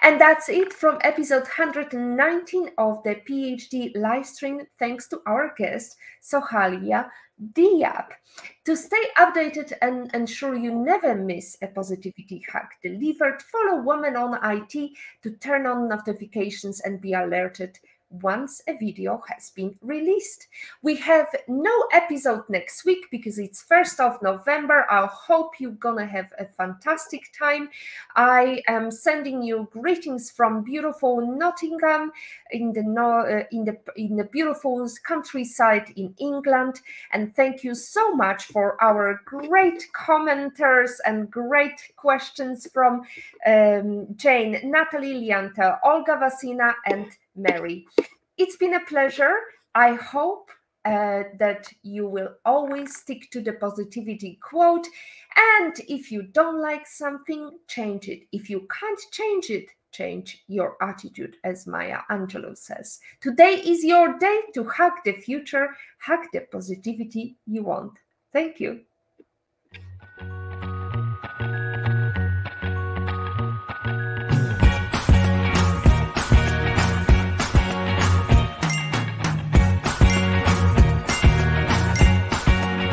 And that's it from episode 119 of the PhD live stream. Thanks to our guest, Sohaila Diab. To stay updated and ensure you never miss a positivity hack delivered, follow Women on IT to turn on notifications and be alerted once a video has been released. We have no episode next week because it's 1st of November. I hope you're gonna have a fantastic time. I am sending you greetings from beautiful Nottingham in the uh, in the in the beautiful countryside in England and thank you so much for our great commenters and great questions from um, Jane, Natalie Lianta, Olga Vasina and Mary. It's been a pleasure. I hope uh, that you will always stick to the positivity quote. And if you don't like something, change it. If you can't change it, change your attitude, as Maya Angelou says. Today is your day to hug the future, hug the positivity you want. Thank you.